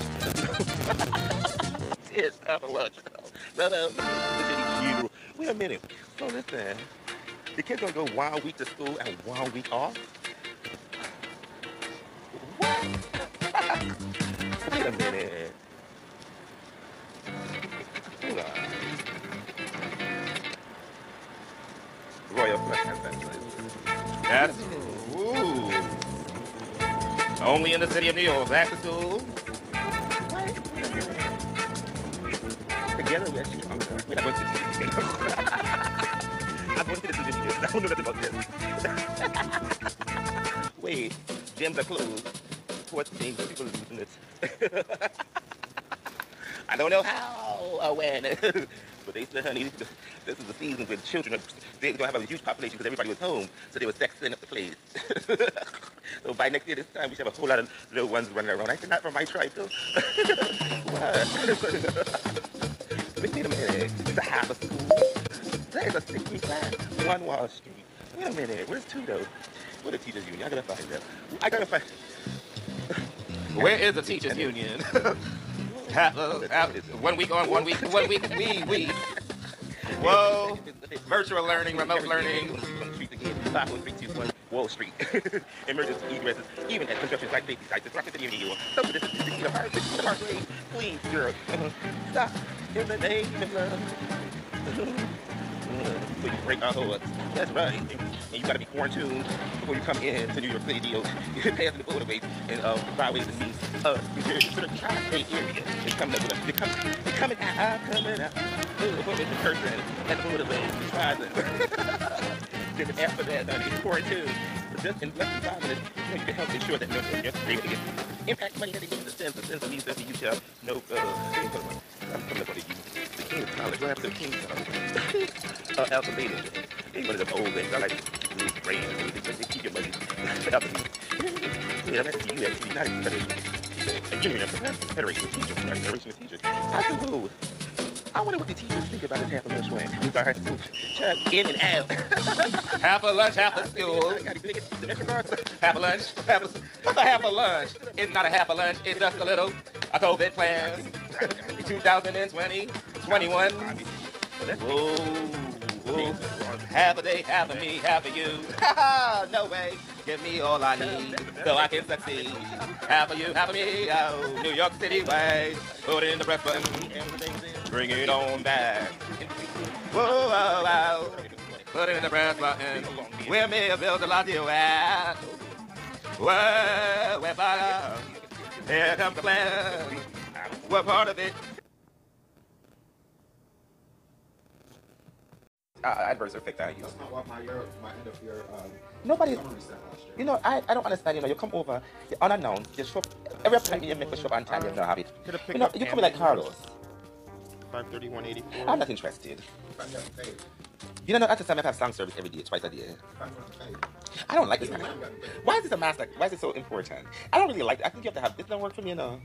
A lunch. No, no. This is Wait a minute. So listen. The kids gonna go one week to school and one week off? What? Wait a minute. Hold on. Royal Flush That's ooh. Only in the city of New York. That's to school. Together we are stronger. We're not going to this I'm going to the video. I don't know nothing about this. Wait, gyms are closed. What things are people losing this? I don't know how or when. but they said, honey, this is the season when children are they're gonna have a huge population because everybody was home, so they were sexing up the place. so by next year this time we should have a whole lot of little ones running around. I said not from my tribe though. Wait a minute. It's a half a school. That is a six week class. One Wall Street. Wait a minute. Where's two though? What a teachers union? I gotta find them. I gotta find. Where is the teachers union? Half, uh, half, one week on, one week, one week, we, we. Whoa. Virtual learning, remote learning. Wall Street. Emergency egresses, even at construction site safety sites, the city of New York. Some of this is 60 feet apart, 60 feet apart, please, please, girl. Stop. In the name of love. Hearts. That's right. And you gotta be quarantined before you come in to New York City. Deals. You pass the motorways and uh, byways and means. Uh, you're to the tri-state area. It's coming up with us. They're coming, they're coming out, coming out. Oh, what is the person at the motorway? Rising. Then after that, honey, quarantine. Just in less than five minutes, you know, you can help ensure that no one gets to get Impact money that they give the cents, the cents of these, that's the UTEP. No, uh, they. I'm coming up with the, the King's College. What happened to the King's College? uh, Alpha Beta. They one of them old things. I like blue brain and everything, keep your money. Alpha Beta. Yeah, that's the US, United Federation. Union of Federation of Teachers, Federation of Teachers. I said, whoa. I wonder what the teachers think about this half a lunch way. We got her to check in and out. Half a lunch, half a school. Half a lunch, half a, a half a lunch? It's not a half a lunch, it's just a little, a COVID plan. 2020, 21. Whoa, whoa. Half a day, half of me, half of you. no way. Give me all I need so I can succeed. Half of you, half of me. Oh, New York City way. Put it in the button. Bring it on back. Whoa, whoa, whoa. Put it in the press button. Where may I build a lot you at? Whoa, where fire? Here comes the plan. What part of it? Uh, adverse effect I use. That's not what my year, my end of year um, Nobody, summary said last year. you know, I, I don't understand. You know, you come over, you're unannounced, you show up, every appointment you make a show up on time, you don't have it. You know, you come in like Carlos. 53184. I'm not interested. If I get paid, You know, at the time I have song service every day, twice a day. I'm not paid, I don't like this. even Man. I'm getting paid. Why is this a master? Why is it so important? I don't really like it. I think you have to have this. Don't work for me, you know.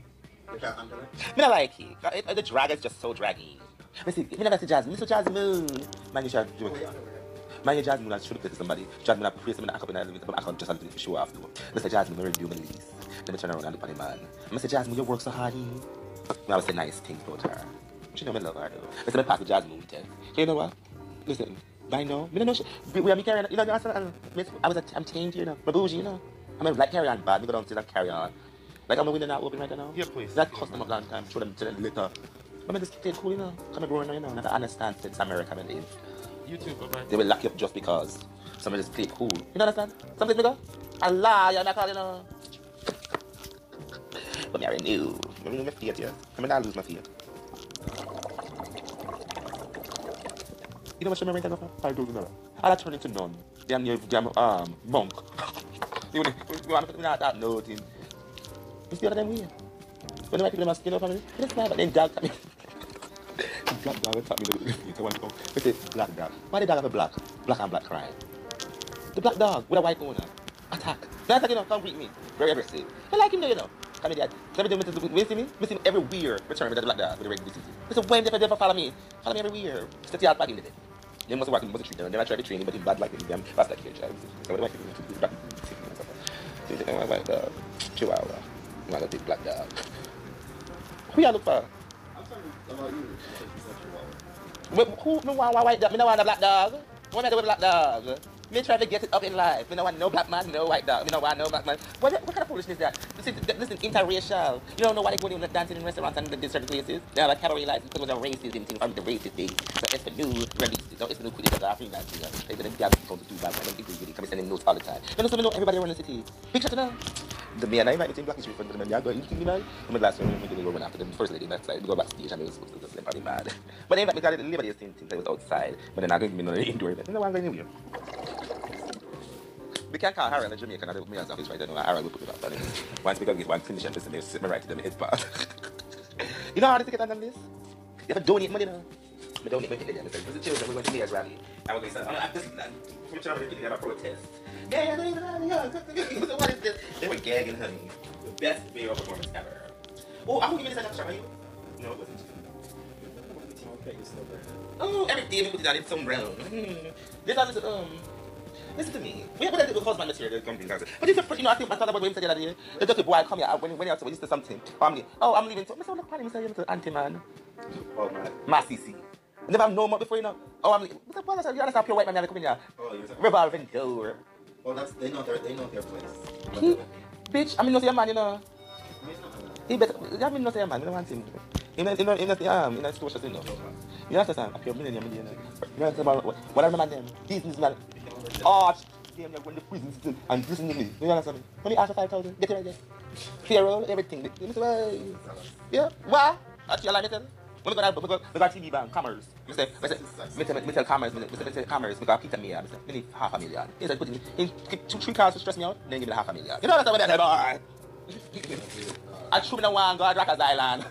Can't. I like it. The drag is just so draggy. Let's see. You never see Jasmine. Mr. Jasmine. Man, you should do it. Man, you Jasmine, I should to somebody. Jasmine, I praise in the account, and I account just bit show off. Mr. Jasmine, we're doing lease. Let me turn around and look at the man. Mr. Jasmine, you work so hard. I would say nice things about her. She know me love her though. Listen, me pass the Jasmine her. You know what? Listen, by now, me don't know she, we, are me carrying, you know, understand? uh, I was, I'm changed, you know, my bougie, you know. I'm like carry on bad, me go downstairs and carry on. Like I'm a window not open right now. Yeah, please. That custom of long time, show them to them later. But me just stay cool, you know. Come and growing, you know, and I understand it's America, I live. You too, bye-bye. They will lock you up just because somebody just play cool. You understand? Something me go? Allah, you're not calling, you know. But me I renew. I renew my faith, yeah. I mean, I lose my faith. You know what she rented for? Five thousand dollars. I'll turn into none. Damn near damn um monk. you want you want to not that nothing. It's the other than we. When the white people must skin up me, but then dog tell me. Black dog tell me the it's one thing. They say black dog. Why the dog have a black? Black and black crime. The black dog with a white owner. Attack. Like, you know, come greet me. Very aggressive. I like him there, you know. Come here, dad. Let me do Mr. See me, we him everywhere. Return with the black dog with the red disease. Mr. When they never follow me. Follow me everywhere. The yard back in the day. They must work, must treat them. Then I try to train him, but he's bad like him. Damn, fast like here. So what do I do? Chihuahua. You want a big black dog. Who y'all look for? I'm talking about you. You said you want Wh- Who, me want a white dog? Me no want a black dog. What me do with a black dog? Me try to get it up in life. Me no want no black man, no white dog. Me no want no black man. What, what kind of foolishness is that? Listen, listen, interracial. You don't know why they go in the dancing in restaurants and in certain places? They have cabaret license because of the racism thing from the racist thing. So it's the new release. So it's the new quit it. African dancing. They didn't get come to do bad. Them people really come sending notes all the time. You know, so me know everybody around the city. Big shot to them. The me and I me to Black History Fund. And I go, think me mad? I'm the last one. I'm going to go after them. First lady backside. We go backstage and we was to probably mad. But they invite me because the liberty thing. I was outside. But then I going to be no indoor event. Know what I'm going to do? We can't call Harold in Jamaica and I me as office right now. Harold will put it up. And then once we go get one finish and listen, they sit me right to them head part. you know how to take it on them this? You have to donate money now. We donate money to them. Because the children, we're going to mayor's rally. And we're going to say, I'm just, I'm trying to have a protest. What is this? They were gagging, honey. The best mayoral performance ever. Oh, I'm going to give you this extra, are you? No, it wasn't. Oh, every day we put it on its own brown. Mm. This is um. Listen to me. We have a little husband material. But it's a, you know, I think I thought about what you said the other day. There's just a boy come here when when you when you say something. Family. Oh, I'm leaving. So, Mr. Look, Mr. Mr. Auntie man. Oh, man. Massisi. Never have no more before you know. Oh, I'm leaving. Mr. Paul, you understand? Pure white man, I'm coming here. Oh, you're talking Revolving door. Well, that's, they know their, they know their place. He, bitch, I mean, no say a man, you know. Not He better. I mean, no say a man. I don't want him. You know, you know, you know, um, you know, social thing, no. You understand? A pure millionaire, millionaire. You understand about what? What are the man them? Businessman. Arch. Damn, you're going to prison still and to me. You understand me? When you ask for 5,000, get it right there. Payroll, everything. Me say, yeah, why? That's your line, me tell. When we go to, we go, we go to TD bank, commerce. Me say, me say, me tell, me tell commerce, me say, me tell commerce, me go Peter Mayer, me say, me need half a million. He said, put in, two, three cars to stress me out, then give me half a million. You know what I'm saying? Boy, I chew me no one go to Rikers Island.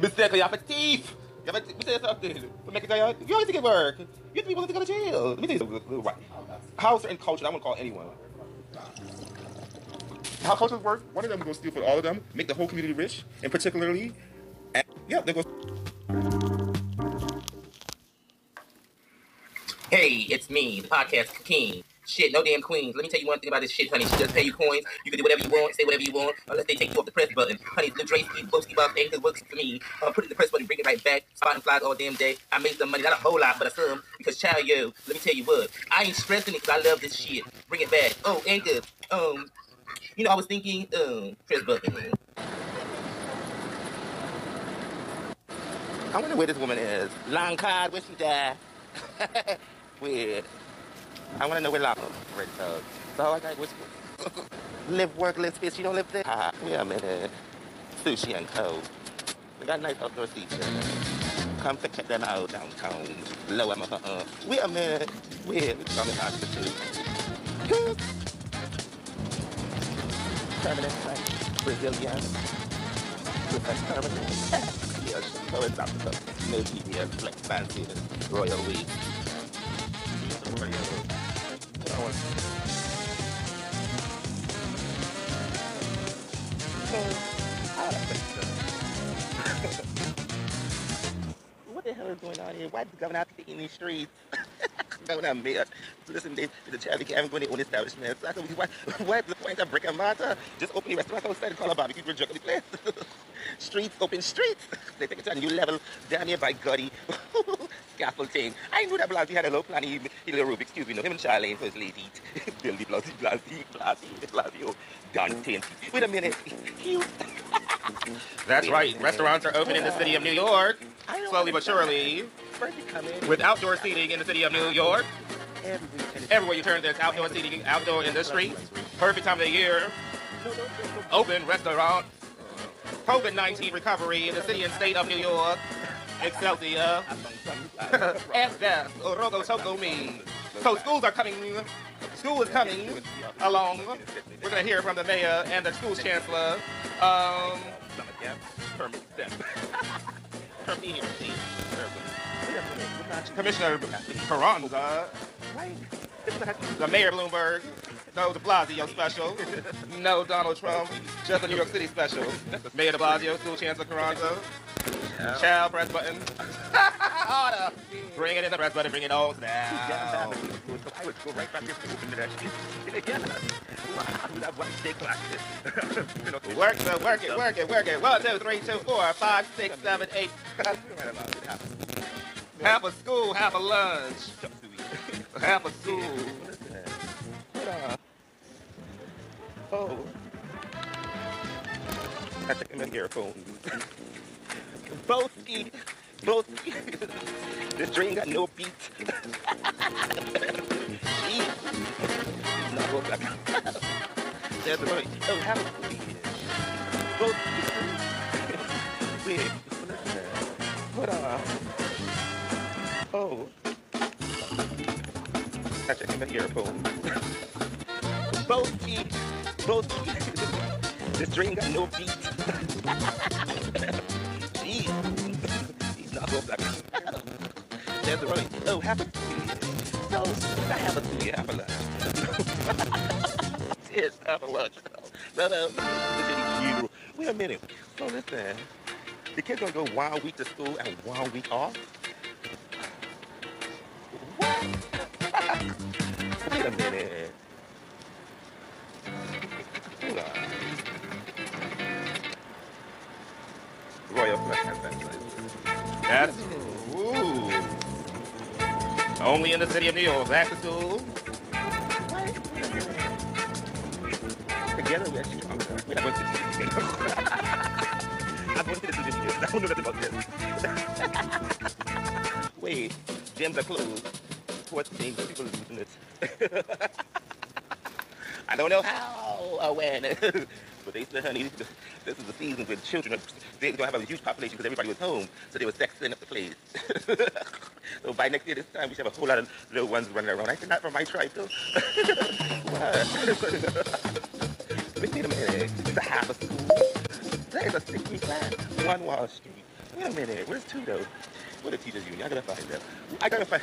Mistake, you have a thief. You have a thief. say something. Make it go, you always think it work. You have people to go to jail. Let me tell you something. Right. How certain culture, I wouldn't call anyone. How cultures work, one of them will go steal for all of them, make the whole community rich, and particularly, and, yeah, they go. Hey, it's me, the podcast king. Shit, no damn queens. Let me tell you one thing about this shit, honey. She doesn't pay you coins. You can do whatever you want, say whatever you want, unless they take you off the press button. Honey, the Drake, Boski Bob, anything works for me. Uh, put it in the press button, bring it right back. Spotting flies all damn day. I made some money, not a whole lot, but a some. Because child, yo, let me tell you what. I ain't stressing it because I love this shit. Bring it back. Oh, Anchor, um, you know, I was thinking, um, press button. I wonder where this woman is. Long card, where she died? Weird. I want to know where Long Red Dog. So I got which live, work, live, space. She don't live there. Ah, wait a minute. Sushi and Co. They got nice outdoor seats. Come to check them out downtown. Lower my uh. Wait a minute. It's coming out the two. Permanent, right? Brazilian. Permanent. yes, so it's up to no TBS, like fancy, royal week. Royal. What the hell is going on here? Why is the governor out in these streets? governor mayor, listen to the Charlie Gavin going to own establishments. I said, why, what's the point of brick and mortar? Just open the restaurant outside and call a barbecue for a place. streets, open streets. They take it to a new level. Damn you by Gotti. Scaffolding. I knew that Blasey had a little plan. He, he little Rubik's Cube, you know. Him and Chirlane first lady. Billy Blasey, Blasey, Blasey, Blasey, oh. Wait a minute. That's right. Restaurants are open in the city of New York, slowly but surely, with outdoor seating in the city of New York. Everywhere you turn, there's outdoor seating, outdoor industry. Perfect time of the year. Open restaurant. COVID-19 recovery in the city and state of New York. Excelsior. FDS, Orogo Toko me. So schools are coming, school is coming along. We're going to hear from the mayor and the school chancellor. Um, Commissioner Carranza. The Mayor Bloomberg. No de Blasio special. No Donald Trump. Just a New York City special. Mayor de Blasio, School Chancellor Carranza. Child press button. Order. Bring it in the press button, bring it all down. I would go right back there to that shit. Yeah. That's why I stay classes. Work the work it, work it, work it. One, two, three, two, four, five, six, seven, eight. Half a school, half a lunch. Half a school. Oh. I took him in earphones. Both feet. Both feet. this train got no beat. Jeez. Not both like That's right. Oh, how Both feet. Wait. What uh Oh. I took him in earphones. Both feet. Both feet. This train got no beat. Jeez. He's not both like That's right. Oh, half a No, I have a two, half a lunch. it's half a lunch. No, no. Listen, you. Wait a minute. So listen. The kids gonna go one week to school and one week off? What? Wait a minute. In the city of New York. Back to school. Together we're not going to this this. I don't know nothing about this. Wait, gyms are closed. Sports people are losing it. I don't know how or when. but they said, honey, this is the season when children are they're going to have a huge population because everybody was home. So they were sexing up the place. So by next year, this time, we should have a whole lot of little ones running around. I said, not from my tribe, though. to have a half a school. There's a 16 class on Wall Street. Wait a minute, where's Tudo? What a teachers union? I gotta find them. I gotta find.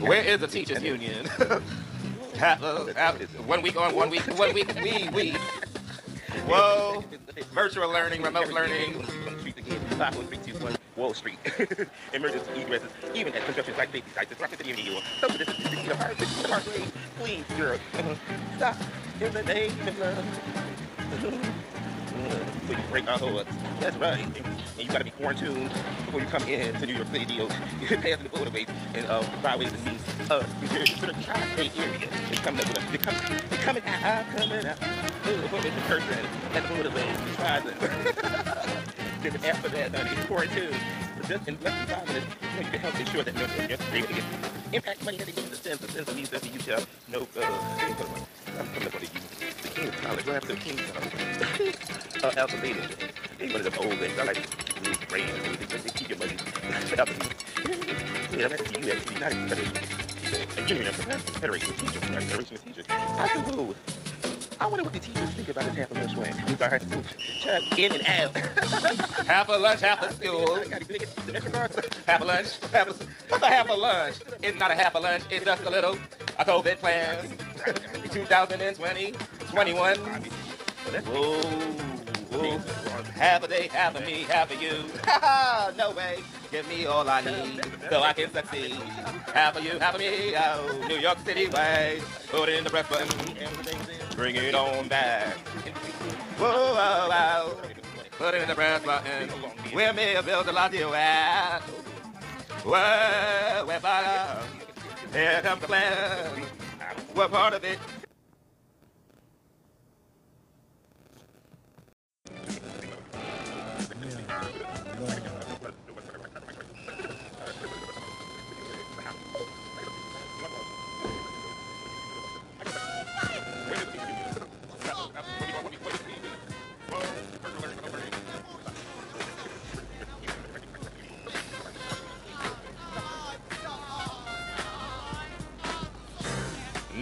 Where is the teachers union? half, a, half, one week on, one week, one week, we, we. Whoa. Virtual learning, remote learning. Street again, 51321 Wall Street. Emergency egresses, even at construction site safety sites the of New York. Some of this is 16 of Harvard, Parkway, Queens, Europe. Stop in the name of love. So you break our hearts. That's right. And you gotta be quarantined before you come in to New York City. deals. You passing the borderways and uh, byways and means uh, to the tri-state area. It's coming up with us. They're coming, they're coming out, coming out. Ooh, the person at the borderways? Then after that, honey, it's quarantine. But just in less than five minutes, you know, you can help ensure that no gets able to get impact money they get the sense, the sense of these that you shall no uh I'm coming with you. The King's College, grab the King's College. uh, alphabetic. One of them old things. I like really brain. They, they, keep your money. Yeah, that's you actually, not a federation. A union of Federation of Teachers, right? Federation of Teachers. I said, whoa. I wonder what the teachers think about this half a lunch when we start to child in and out. Half a lunch, half a school. I gotta get the extra cards. Half a lunch, half a, what's a half a lunch? It's not a half a lunch, it's just a little, a COVID plan. 2020, 21. Whoa, whoa. Half a day, half of me, half of you. no way. Give me all I need so I can succeed. Half of you, half of me. Oh, New York City way. Put in the breath button. Bring it on back. Whoa, whoa, whoa. Put it in the breath button. Where may I build a lot you at? Whoa, where bottom? Here comes the plan. We're part of it?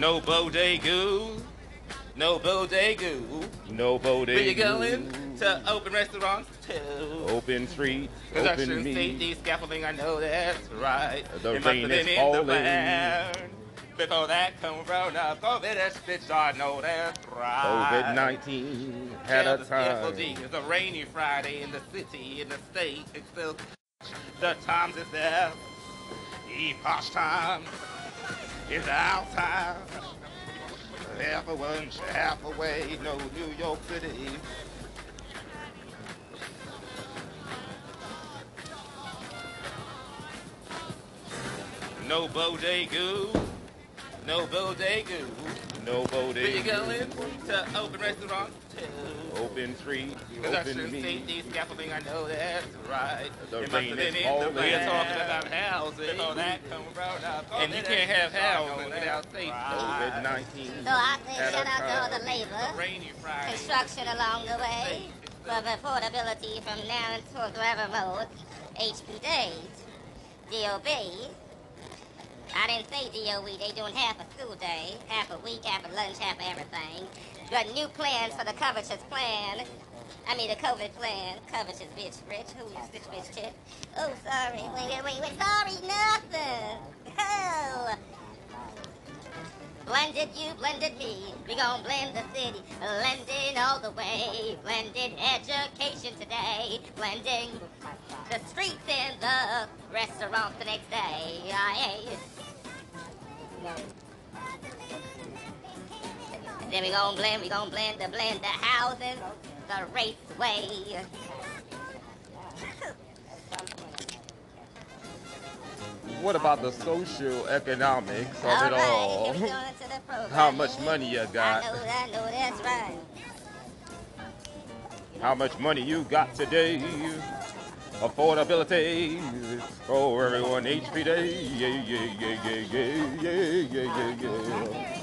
No bodegu. No bodegu. No bodega. Where you going? To open restaurants too. Open street. Production Open safety meat. scaffolding, I know that's right. The it must rain have been is falling. Before that corona, COVID that's bitch, I know that's right. COVID 19 had a time. It's a rainy Friday in the city, in the state. It's still the times is there. Epoch time it's outside. Everyone's half away, no New York City. No bodega, no bodega. No Where you bodega. going? To open restaurants too. Open street. Production Open meat. safety scaffolding, I know that's right. The it rain have is in the falling. We're talking about housing. Before that come around, uh, and you can't have housing without safety. COVID 19 So I say had shout out to all the labor, Rainy Friday. construction along the way, for affordability from now until forevermore. HP days, DOB. I didn't say DOE, they doing half a school day, half a week, half a lunch, half of everything. Got new plans for the covetous plan. I mean the COVID plan. Covetous bitch rich. Who's this bitch chick? Oh, sorry. Wait, wait, wait. Sorry, nothing. Oh. Blended you, blended me. We gon' blend the city, blending all the way. Blended education today, blending the streets and the restaurants the next day. I Then we gon' blend, we gon' blend the blend the houses, the raceway. What about the social economics of All it right, all? here we go into the. How much money you I got? know I know that's right. How much money you got today? affordability for everyone each day. Yeah, yeah, yeah, yeah, yeah, yeah, yeah, yeah.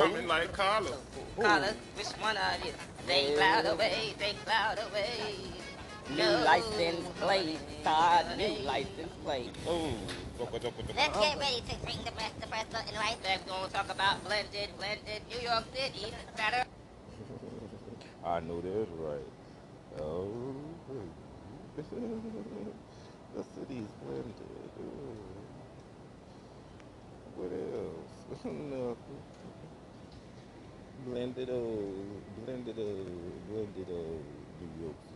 Floor. Incoming like Carlos. Callers, which one are you? They cloud away, think cloud away. New license plate, side, new license plate. Oh. Let's get ready to bring the press, the press button right there. We're going to talk about blended, blended New York City. Better. I know that's right. Oh, the city's blended. Ooh. What else? Nothing. Blended, oh, blended, oh, blended, oh, New York.